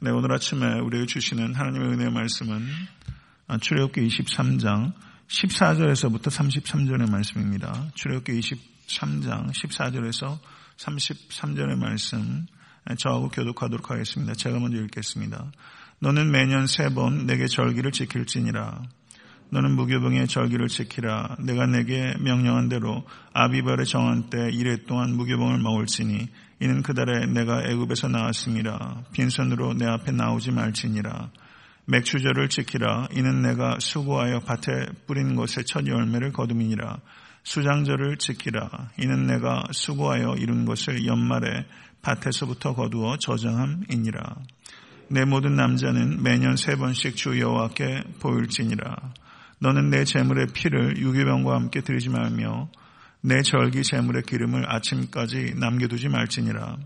네, 오늘 아침에 우리에게 주시는 하나님의 은혜의 말씀은 출애굽기 23장 14절에서부터 33절의 말씀입니다. 출애굽기 23장 14절에서 33절의 말씀 저하고 교독하도록 하겠습니다. 제가 먼저 읽겠습니다. 너는 매년 세 번 내게 절기를 지킬지니라. 너는 무교병의 절기를 지키라. 내가 내게 명령한 대로 아비발의 정한 때 이래 동안 무교병을 먹을지니 이는 그달에 내가 애굽에서 나왔습니다. 빈손으로 내 앞에 나오지 말지니라. 맥추절을 지키라. 이는 내가 수고하여 밭에 뿌린 곳에 첫 열매를 거둠이니라. 수장절을 지키라. 이는 내가 수고하여 이룬 것을 연말에 밭에서부터 거두어 저장함이니라. 내 모든 남자는 매년 세 번씩 주 여호와께 보일지니라. 너는 내 재물의 피를 유기병과 함께 들이지 말며 내 절기 재물의 기름을 아침까지 남겨두지 말지니라.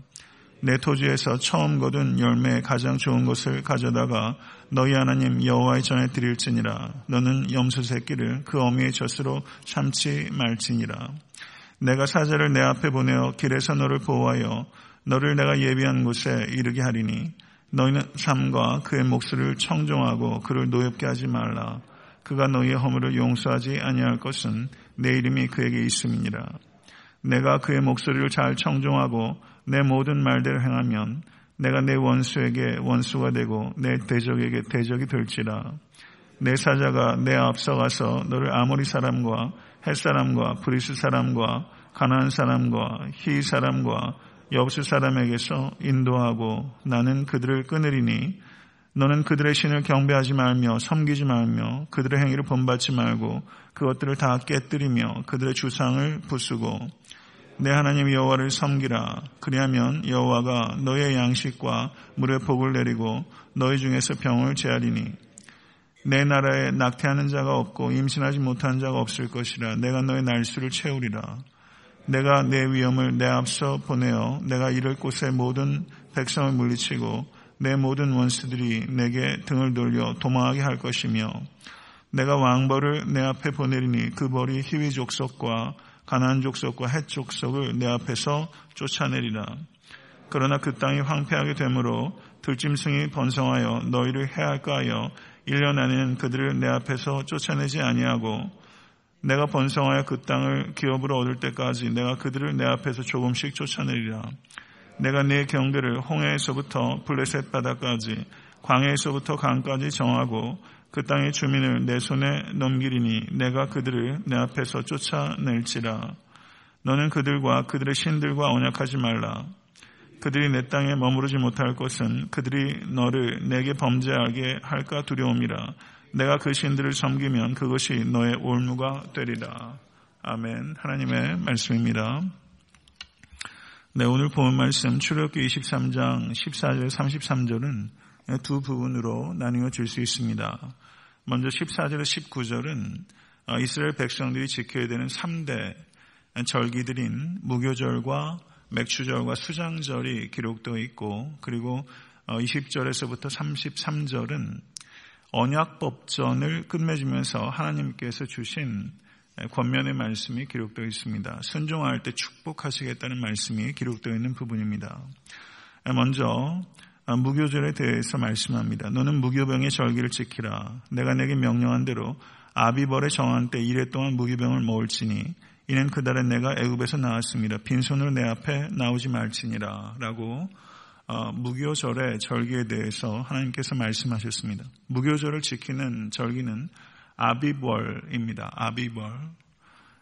내 토지에서 처음 거둔 열매의 가장 좋은 것을 가져다가 너희 하나님 여호와의 전에 드릴지니라. 너는 염소 새끼를 그 어미의 젖으로 참지 말지니라. 내가 사자를 내 앞에 보내어 길에서 너를 보호하여 너를 내가 예비한 곳에 이르게 하리니 너희는 삶과 그의 목소리를 청종하고 그를 노엽게 하지 말라. 그가 너희의 허물을 용서하지 아니할 것은 내 이름이 그에게 있음이니라. 네가 그의 목소리를 잘 청종하고 내 모든 말대로 행하면 내가 네 원수에게 원수가 되고 네 대적에게 대적이 될지라. 내 사자가 네 앞서가서 너를 아모리 사람과 헷 사람과 브리스 사람과 가나안 사람과 히위 사람과 여부스 사람에게서 인도하고 나는 그들을 끊으리니 너는 그들의 신을 경배하지 말며 섬기지 말며 그들의 행위를 본받지 말고 그것들을 다 깨뜨리며 그들의 주상을 부수고 내 하나님 여호와를 섬기라. 그리하면 여호와가 너의 양식과 물의 복을 내리고 너희 중에서 병을 제하리니 내 나라에 낙태하는 자가 없고 임신하지 못한 자가 없을 것이라. 내가 너의 날수를 채우리라. 내가 내 위험을 내 앞서 보내어 내가 이럴 곳에 모든 백성을 물리치고 내 모든 원수들이 내게 등을 돌려 도망하게 할 것이며 내가 왕벌을 내 앞에 보내리니 그 벌이 희위 족속과 가나안 족속과 헷 족속을 내 앞에서 쫓아내리라. 그러나 그 땅이 황폐하게 되므로 들짐승이 번성하여 너희를 해할까 하여 1년 안에는 그들을 내 앞에서 쫓아내지 아니하고 내가 번성하여 그 땅을 기업으로 얻을 때까지 내가 그들을 내 앞에서 조금씩 쫓아내리라. 내가 네 경계를 홍해에서부터 블레셋 바다까지 광해에서부터 강까지 정하고 그 땅의 주민을 내 손에 넘기리니 내가 그들을 내 앞에서 쫓아낼지라. 너는 그들과 그들의 신들과 언약하지 말라. 그들이 내 땅에 머무르지 못할 것은 그들이 너를 내게 범죄하게 할까 두려움이라. 내가 그 신들을 섬기면 그것이 너의 올무가 되리라. 아멘. 하나님의 말씀입니다. 네, 오늘 본 말씀 출애굽기 23장 14절 33절은 두 부분으로 나누어 질 수 있습니다. 먼저 14절에서 19절은 이스라엘 백성들이 지켜야 되는 3대 절기들인 무교절과 맥추절과 수장절이 기록되어 있고 그리고 20절에서부터 33절은 언약법전을 끝맺으면서 하나님께서 주신 권면의 말씀이 기록되어 있습니다. 순종할 때 축복하시겠다는 말씀이 기록되어 있는 부분입니다. 먼저 무교절에 대해서 말씀합니다. 너는 무교병의 절기를 지키라. 내가 내게 명령한 대로 아비벌에 정한 때 이래 동안 무교병을 먹을지니 이는 그달에 내가 애굽에서 나왔습니다. 빈손으로 내 앞에 나오지 말지니라 라고 어, 무교절의 절기에 대해서 하나님께서 말씀하셨습니다. 무교절을 지키는 절기는 아비벌입니다. 아비벌.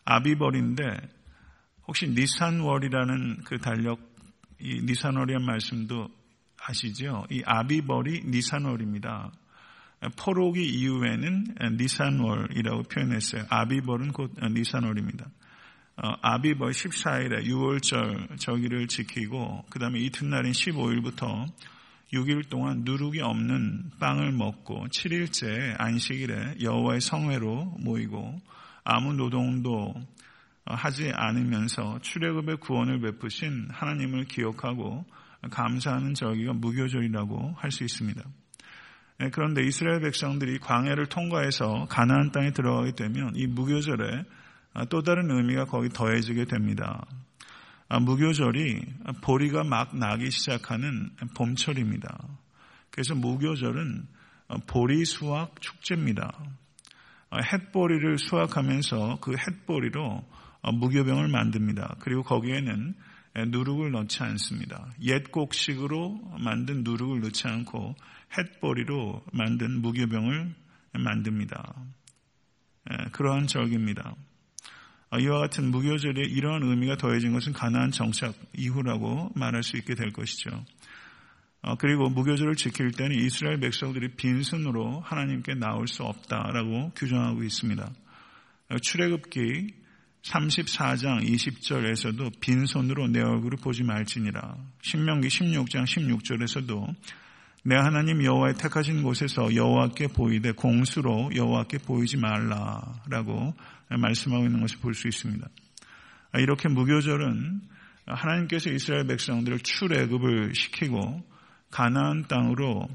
아비벌인데 혹시 니산월이라는 그 달력 이 니산월이란 말씀도 아시죠? 이 아비벌이 니산월입니다. 포로기 이후에는 니산월이라고 표현했어요. 아비벌은 곧 니산월입니다. 어, 아비벌 14일에 6월절 저기를 지키고 그 다음에 이튿날인 15일부터 6일 동안 누룩이 없는 빵을 먹고 7일째 안식일에 여호와의 성회로 모이고 아무 노동도 하지 않으면서 출애굽의 구원을 베푸신 하나님을 기억하고 감사하는 저기가 무교절이라고 할 수 있습니다. 네, 그런데 이스라엘 백성들이 광해를 통과해서 가나안 땅에 들어가게 되면 이 무교절에 또 다른 의미가 거기 더해지게 됩니다. 무교절이 보리가 막 나기 시작하는 봄철입니다. 그래서 무교절은 보리 수확 축제입니다. 햇보리를 수확하면서 그 햇보리로 무교병을 만듭니다. 그리고 거기에는 누룩을 넣지 않습니다. 옛 곡식으로 만든 누룩을 넣지 않고 햇보리로 만든 무교병을 만듭니다. 그러한 절기입니다. 이와 같은 무교절에 이러한 의미가 더해진 것은 가나안 정착 이후라고 말할 수 있게 될 것이죠. 그리고 무교절을 지킬 때는 이스라엘 백성들이 빈손으로 하나님께 나올 수 없다라고 규정하고 있습니다. 출애굽기 34장 20절에서도 빈손으로 내 얼굴을 보지 말지니라. 신명기 16장 16절에서도 내 하나님 여호와의 택하신 곳에서 여호와께 보이되 공수로 여호와께 보이지 말라라고 말씀하고 있는 것을 볼 수 있습니다. 이렇게 무교절은 하나님께서 이스라엘 백성들을 출애굽을 시키고 가나안 땅으로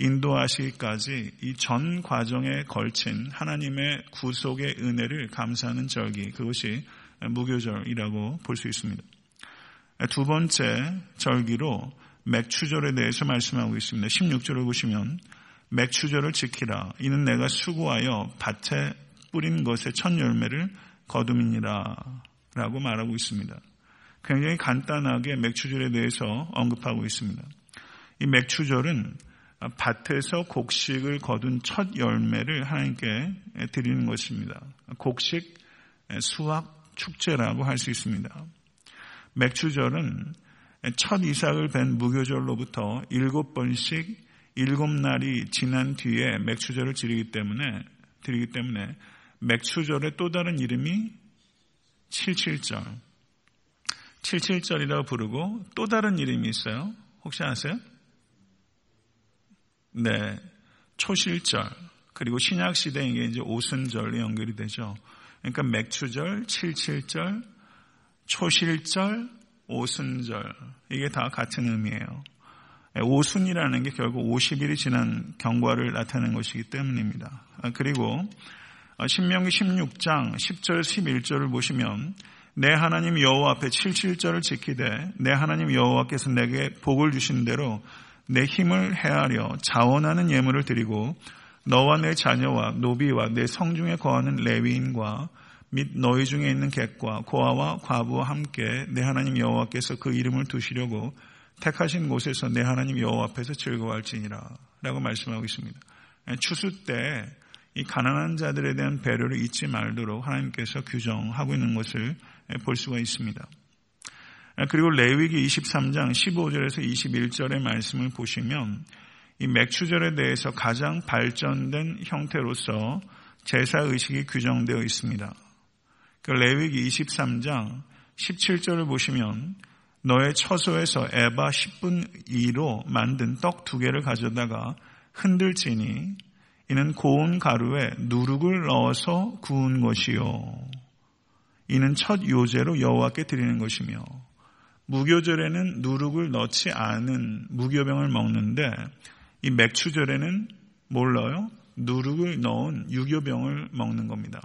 인도하시기까지 이 전 과정에 걸친 하나님의 구속의 은혜를 감사하는 절기 그것이 무교절이라고 볼 수 있습니다. 두 번째 절기로 맥추절에 대해서 말씀하고 있습니다. 16절을 보시면 맥추절을 지키라. 이는 내가 수고하여 밭에 뿌린 것의 첫 열매를 거둠이니라. 라고 말하고 있습니다. 굉장히 간단하게 맥추절에 대해서 언급하고 있습니다. 이 맥추절은 밭에서 곡식을 거둔 첫 열매를 하나님께 드리는 것입니다. 곡식 수확 축제라고 할 수 있습니다. 맥추절은 첫 이삭을 뵌 무교절로부터 일곱 번씩 일곱 날이 지난 뒤에 맥추절을 지르기 때문에 드리기 때문에 맥추절의 또 다른 이름이 칠칠절. 칠칠절이라고 부르고 또 다른 이름이 있어요. 혹시 아세요? 네. 초실절. 그리고 신약 시대에 이제 오순절로 연결이 되죠. 그러니까 맥추절, 칠칠절, 초실절, 오순절. 이게 다 같은 의미예요. 오순이라는 게 결국 50일이 지난 경과를 나타내는 것이기 때문입니다. 그리고 신명기 16장 10절 11절을 보시면 내 하나님 여호와 앞에 77절을 지키되 내 하나님 여호와께서 내게 복을 주신 대로 내 힘을 헤아려 자원하는 예물을 드리고 너와 내 자녀와 노비와 내 성중에 거하는 레위인과 및 너희 중에 있는 객과 고아와 과부와 함께 내 하나님 여호와께서 그 이름을 두시려고 택하신 곳에서 내 하나님 여호와 앞에서 즐거워할지니라 라고 말씀하고 있습니다. 추수 때 이 가난한 자들에 대한 배려를 잊지 말도록 하나님께서 규정하고 있는 것을 볼 수가 있습니다. 그리고 레위기 23장 15절에서 21절의 말씀을 보시면 이 맥추절에 대해서 가장 발전된 형태로서 제사 의식이 규정되어 있습니다. 그 레위기 23장 17절을 보시면 너의 처소에서 에바 10분 2로 만든 떡 두 개를 가져다가 흔들지니 이는 고운 가루에 누룩을 넣어서 구운 것이요. 이는 첫 요제로 여호와께 드리는 것이며 무교절에는 누룩을 넣지 않은 무교병을 먹는데 이 맥추절에는 몰라요? 누룩을 넣은 유교병을 먹는 겁니다.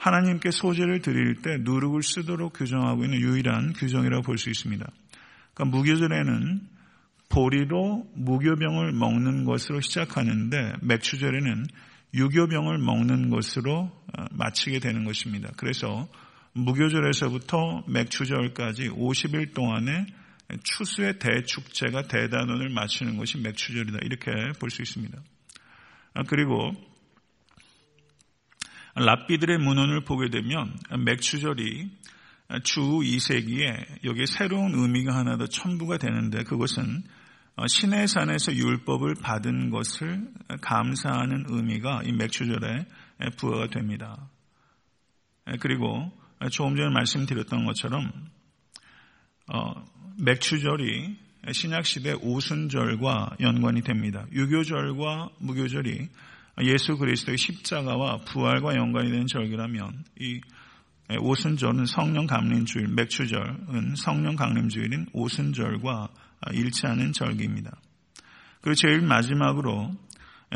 하나님께 소재를 드릴 때 누룩을 쓰도록 규정하고 있는 유일한 규정이라고 볼 수 있습니다. 그러니까 무교절에는 보리로 무교병을 먹는 것으로 시작하는데 맥추절에는 유교병을 먹는 것으로 어, 마치게 되는 것입니다. 그래서 무교절에서부터 맥추절까지 50일 동안에 추수의 대축제가 대단원을 마치는 것이 맥추절이다. 이렇게 볼 수 있습니다. 아, 그리고 랍비들의 문헌을 보게 되면 맥추절이 주 2세기에 여기에 새로운 의미가 하나 더 첨부가 되는데 그것은 신의 산에서 율법을 받은 것을 감사하는 의미가 이 맥추절에 부여가 됩니다. 그리고 조금 전에 말씀드렸던 것처럼 어, 맥추절이 신약 시대 오순절과 연관이 됩니다. 유교절과 무교절이 예수 그리스도의 십자가와 부활과 연관이 되는 절기라면 이 오순절은 성령 강림주일, 맥추절은 성령 강림주일인 오순절과 일치하는 절기입니다. 그리고 제일 마지막으로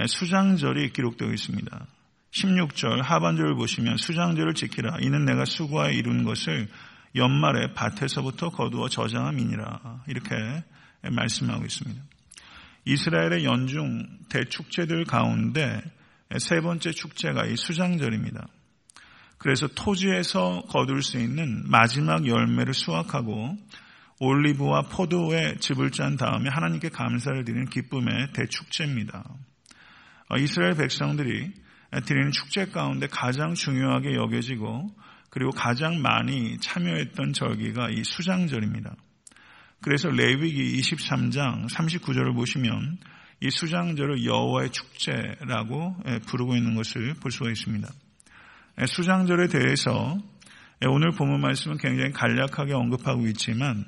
수장절이 기록되어 있습니다. 16절 하반절을 보시면 수장절을 지키라. 이는 내가 수고하여 이룬 것을 연말에 밭에서부터 거두어 저장함이니라. 이렇게 말씀하고 있습니다. 이스라엘의 연중 대축제들 가운데 세 번째 축제가 이 수장절입니다. 그래서 토지에서 거둘 수 있는 마지막 열매를 수확하고 올리브와 포도의 즙을 짠 다음에 하나님께 감사를 드리는 기쁨의 대축제입니다. 어, 이스라엘 백성들이 드리는 축제 가운데 가장 중요하게 여겨지고 그리고 가장 많이 참여했던 절기가 이 수장절입니다. 그래서 레위기 23장 39절을 보시면 이 수장절을 여호와의 축제라고 부르고 있는 것을 볼 수가 있습니다. 수장절에 대해서 오늘 본문 말씀은 굉장히 간략하게 언급하고 있지만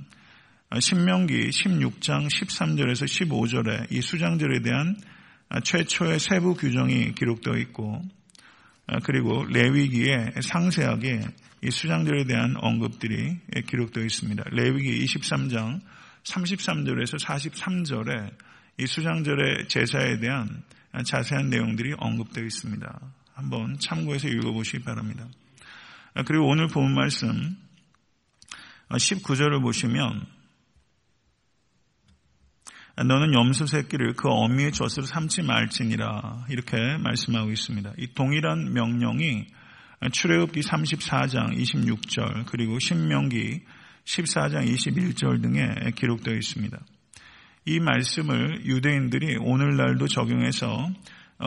신명기 16장 13절에서 15절에 이 수장절에 대한 최초의 세부 규정이 기록되어 있고 그리고 레위기에 상세하게 이 수장절에 대한 언급들이 기록되어 있습니다. 레위기 23장 33절에서 43절에 이 수장절의 제사에 대한 자세한 내용들이 언급되어 있습니다. 한번 참고해서 읽어보시기 바랍니다. 그리고 오늘 본 말씀 19절을 보시면 너는 염소 새끼를 그 어미의 젖으로 삼지 말지니라 이렇게 말씀하고 있습니다. 이 동일한 명령이 출애굽기 34장 26절 그리고 신명기 14장 21절 등에 기록되어 있습니다. 이 말씀을 유대인들이 오늘날도 적용해서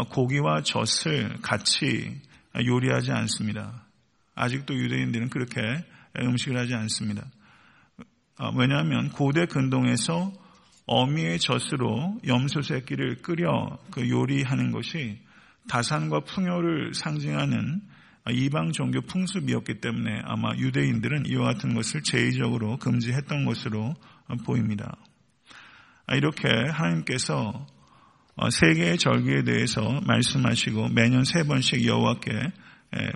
고기와 젖을 같이 요리하지 않습니다. 아직도 유대인들은 그렇게 음식을 하지 않습니다. 왜냐하면 고대 근동에서 어미의 젖으로 염소 새끼를 끓여 그 요리하는 것이 다산과 풍요를 상징하는 이방 종교 풍습이었기 때문에 아마 유대인들은 이와 같은 것을 제의적으로 금지했던 것으로 보입니다. 이렇게 하나님께서 세 개의 절기에 대해서 말씀하시고 매년 세 번씩 여호와께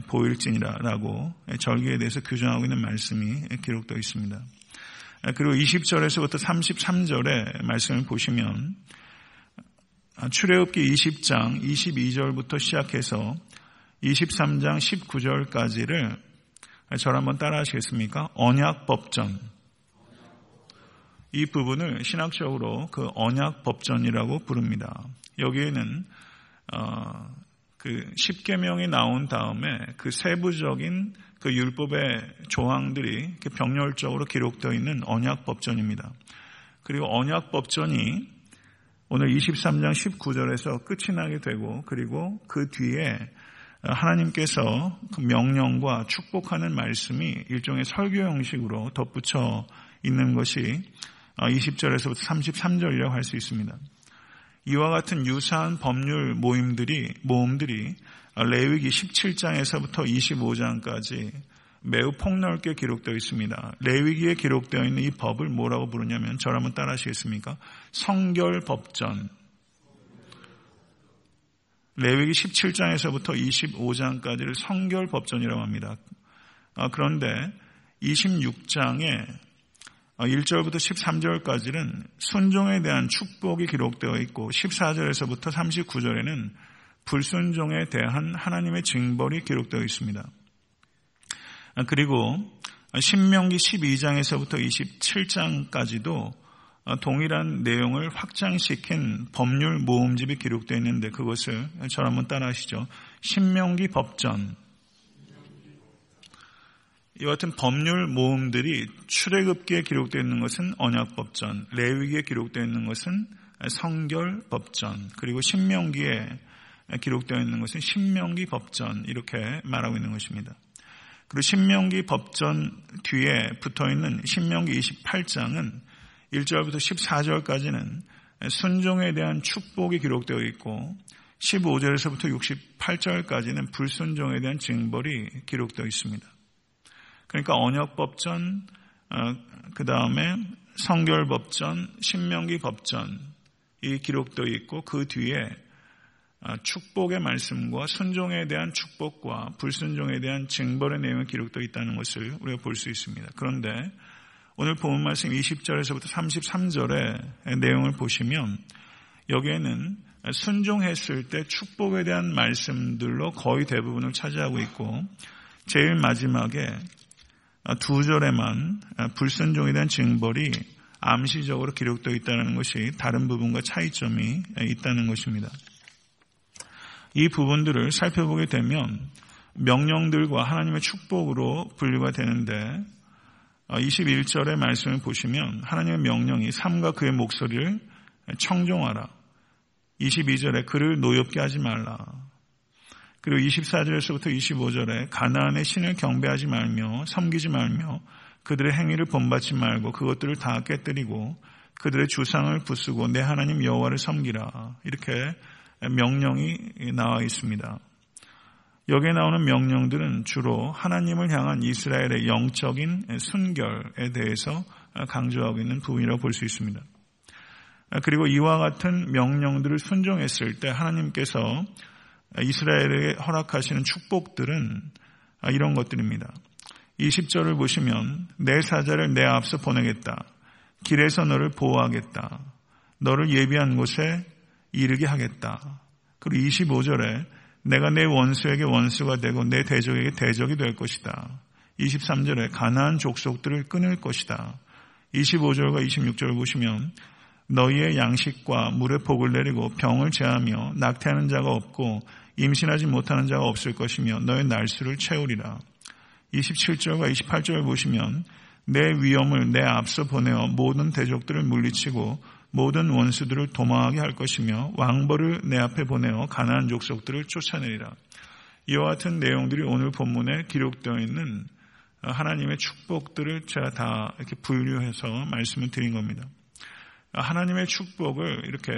보일지니라라고 절기에 대해서 규정하고 있는 말씀이 기록되어 있습니다. 그리고 20절에서부터 33절의 말씀을 보시면 출애굽기 20장 22절부터 시작해서 23장 19절까지를 저를 한번 따라 하시겠습니까? 언약 법전. 이 부분을 신학적으로 그 언약 법전이라고 부릅니다. 여기에는 어, 그 10계명이 나온 다음에 그 세부적인 그 율법의 조항들이 병렬적으로 기록되어 있는 언약 법전입니다. 그리고 언약 법전이 오늘 23장 19절에서 끝이 나게 되고 그리고 그 뒤에 하나님께서 그 명령과 축복하는 말씀이 일종의 설교 형식으로 덧붙여 있는 것이 20절에서부터 33절이라고 할 수 있습니다. 이와 같은 유사한 법률 모임들이 모음들이 레위기 17장에서부터 25장까지 매우 폭넓게 기록되어 있습니다. 레위기에 기록되어 있는 이 법을 뭐라고 부르냐면 저를 한번 따라 하시겠습니까? 성결 법전. 레위기 17장에서부터 25장까지를 성결 법전이라고 합니다. 아, 그런데 26장에 1절부터 13절까지는 순종에 대한 축복이 기록되어 있고 14절에서부터 39절에는 불순종에 대한 하나님의 징벌이 기록되어 있습니다. 그리고 신명기 12장에서부터 27장까지도 동일한 내용을 확장시킨 법률 모음집이 기록되어 있는데 그것을 저를 한번 따라 하시죠. 신명기 법전. 이 같은 법률 모음들이 출애굽기에 기록되어 있는 것은 언약법전, 레위기에 기록되어 있는 것은 성결법전, 그리고 신명기에 기록되어 있는 것은 신명기 법전 이렇게 말하고 있는 것입니다. 그리고 신명기 법전 뒤에 붙어 있는 신명기 28장은 1절부터 14절까지는 순종에 대한 축복이 기록되어 있고 15절에서부터 68절까지는 불순종에 대한 징벌이 기록되어 있습니다. 그러니까 언약법전, 어, 그 다음에 성결법전, 신명기 법전 이 기록되어 있고 그 뒤에 아, 축복의 말씀과 순종에 대한 축복과 불순종에 대한 징벌의 내용이 기록되어 있다는 것을 우리가 볼 수 있습니다. 그런데 오늘 본 말씀 20절에서부터 33절의 내용을 보시면 여기에는 순종했을 때 축복에 대한 말씀들로 거의 대부분을 차지하고 있고 제일 마지막에 두 절에만 불순종에 대한 징벌이 암시적으로 기록되어 있다는 것이 다른 부분과 차이점이 있다는 것입니다. 이 부분들을 살펴보게 되면 명령들과 하나님의 축복으로 분류가 되는데 21절의 말씀을 보시면 하나님의 명령이 삶과 그의 목소리를 청종하라. 22절에 그를 노엽게 하지 말라. 그리고 24절에서부터 25절에 가나안의 신을 경배하지 말며 섬기지 말며 그들의 행위를 본받지 말고 그것들을 다 깨뜨리고 그들의 주상을 부수고 내 하나님 여호와를 섬기라. 이렇게 명령이 나와 있습니다. 여기에 나오는 명령들은 주로 하나님을 향한 이스라엘의 영적인 순결에 대해서 강조하고 있는 부분이라고 볼 수 있습니다. 그리고 이와 같은 명령들을 순종했을 때 하나님께서 이스라엘에게 허락하시는 축복들은 이런 것들입니다. 20절을 보시면 내 사자를 내 앞서 보내겠다. 길에서 너를 보호하겠다. 너를 예비한 곳에 이르게 하겠다. 그리고 25절에 내가 내 원수에게 원수가 되고 내 대적에게 대적이 될 것이다. 23절에 가나안 족속들을 끊을 것이다. 25절과 26절을 보시면 너희의 양식과 물의 복을 내리고 병을 제하며 낙태하는 자가 없고 임신하지 못하는 자가 없을 것이며 너의 날수를 채우리라. 27절과 28절을 보시면 내 위엄을 내 앞서 보내어 모든 대적들을 물리치고 모든 원수들을 도망하게 할 것이며 왕벌을 내 앞에 보내어 가나안 족속들을 쫓아내리라. 이와 같은 내용들이 오늘 본문에 기록되어 있는 하나님의 축복들을 제가 다 이렇게 분류해서 말씀을 드린 겁니다. 하나님의 축복을 이렇게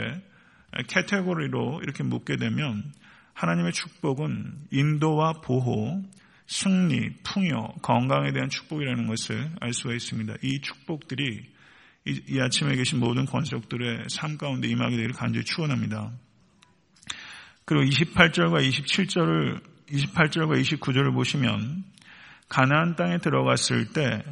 캐테고리로 이렇게 묻게 되면 하나님의 축복은 인도와 보호, 승리, 풍요, 건강에 대한 축복이라는 것을 알 수가 있습니다. 이 축복들이 이, 이 아침에 계신 모든 권속들의 삶 가운데 임하게 되기를 간절히 축원합니다. 그리고 28절과 27절을 28절과 29절을 보시면 가나안 땅에 들어갔을 때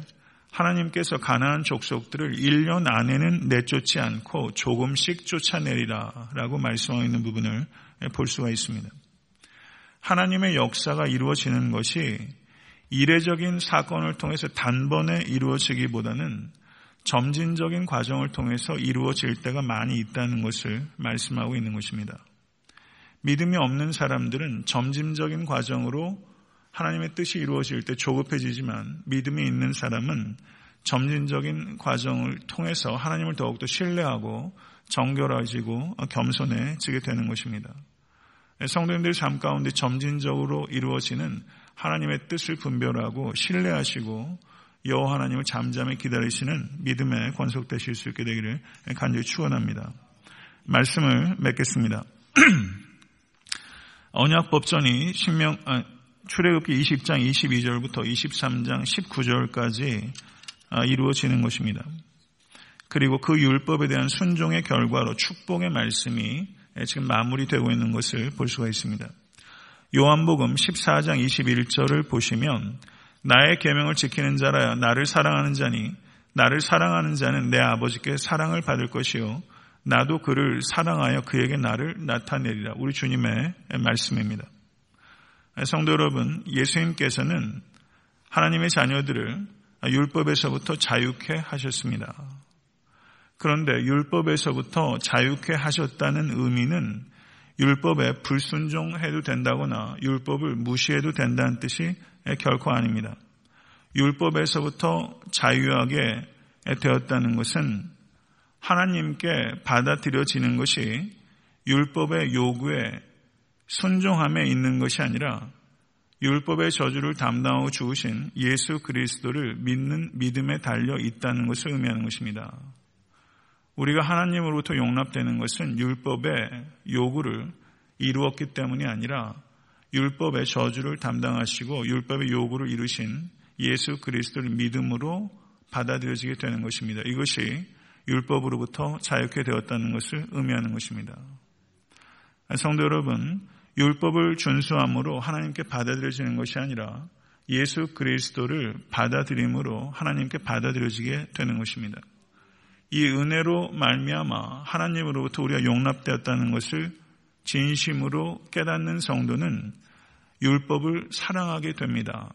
하나님께서 가나안 족속들을 1년 안에는 내쫓지 않고 조금씩 쫓아내리라라고 말씀하고 있는 부분을 볼 수가 있습니다. 하나님의 역사가 이루어지는 것이 이례적인 사건을 통해서 단번에 이루어지기보다는 점진적인 과정을 통해서 이루어질 때가 많이 있다는 것을 말씀하고 있는 것입니다. 믿음이 없는 사람들은 점진적인 과정으로 하나님의 뜻이 이루어질 때 조급해지지만 믿음이 있는 사람은 점진적인 과정을 통해서 하나님을 더욱더 신뢰하고 정결해지고 겸손해지게 되는 것입니다. 성도님들 삶 가운데 점진적으로 이루어지는 하나님의 뜻을 분별하고 신뢰하시고 여호와 하나님을 잠잠히 기다리시는 믿음에 권속되실 수 있게 되기를 간절히 축원합니다. 말씀을 맺겠습니다. 언약 법전이 신명 아, 출애굽기 20장 22절부터 23장 19절까지 아, 이루어지는 것입니다. 그리고 그 율법에 대한 순종의 결과로 축복의 말씀이 지금 마무리되고 있는 것을 볼 수가 있습니다. 요한복음 14장 21절을 보시면 나의 계명을 지키는 자라야 나를 사랑하는 자니 나를 사랑하는 자는 내 아버지께 사랑을 받을 것이요 나도 그를 사랑하여 그에게 나를 나타내리라. 우리 주님의 말씀입니다. 성도 여러분, 예수님께서는 하나님의 자녀들을 율법에서부터 자유케 하셨습니다. 그런데 율법에서부터 자유케 하셨다는 의미는 율법에 불순종해도 된다거나 율법을 무시해도 된다는 뜻이 결코 아닙니다. 율법에서부터 자유하게 되었다는 것은 하나님께 받아들여지는 것이 율법의 요구에 순종함에 있는 것이 아니라 율법의 저주를 담당하고 죽으신 예수 그리스도를 믿는 믿음에 달려 있다는 것을 의미하는 것입니다. 우리가 하나님으로부터 용납되는 것은 율법의 요구를 이루었기 때문이 아니라 율법의 저주를 담당하시고 율법의 요구를 이루신 예수 그리스도를 믿음으로 받아들여지게 되는 것입니다. 이것이 율법으로부터 자유케 되었다는 것을 의미하는 것입니다. 성도 여러분, 율법을 준수함으로 하나님께 받아들여지는 것이 아니라 예수 그리스도를 받아들임으로 하나님께 받아들여지게 되는 것입니다. 이 은혜로 말미암아 하나님으로부터 우리가 용납되었다는 것을 진심으로 깨닫는 성도는 율법을 사랑하게 됩니다.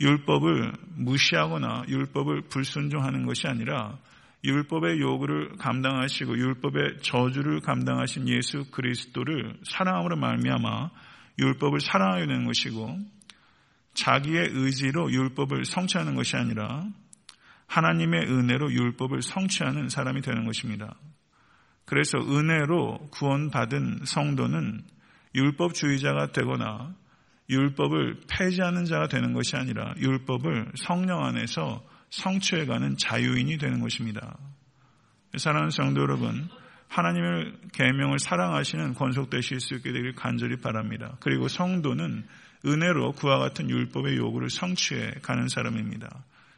율법을 무시하거나 율법을 불순종하는 것이 아니라 율법의 요구를 감당하시고 율법의 저주를 감당하신 예수 그리스도를 사랑함으로 말미암아 율법을 사랑하게 되는 것이고 자기의 의지로 율법을 성취하는 것이 아니라 하나님의 은혜로 율법을 성취하는 사람이 되는 것입니다. 그래서 은혜로 구원받은 성도는 율법주의자가 되거나 율법을 폐지하는 자가 되는 것이 아니라 율법을 성령 안에서 성취해가는 자유인이 되는 것입니다. 사랑하는 성도 여러분, 하나님의 계명을 사랑하시는 권속되실 수 있게 되길 간절히 바랍니다. 그리고 성도는 은혜로 그와 같은 율법의 요구를 성취해 가는 사람입니다.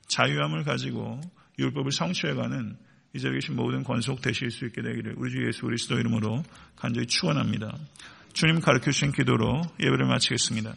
자유함을 가지고 율법을 성취해가는 이 자리에 계신 모든 권속 되실 수 있게 되기를 우리 주 예수 그리스도 이름으로 간절히 축원합니다. 주님 가르쳐 주신 기도로 예배를 마치겠습니다.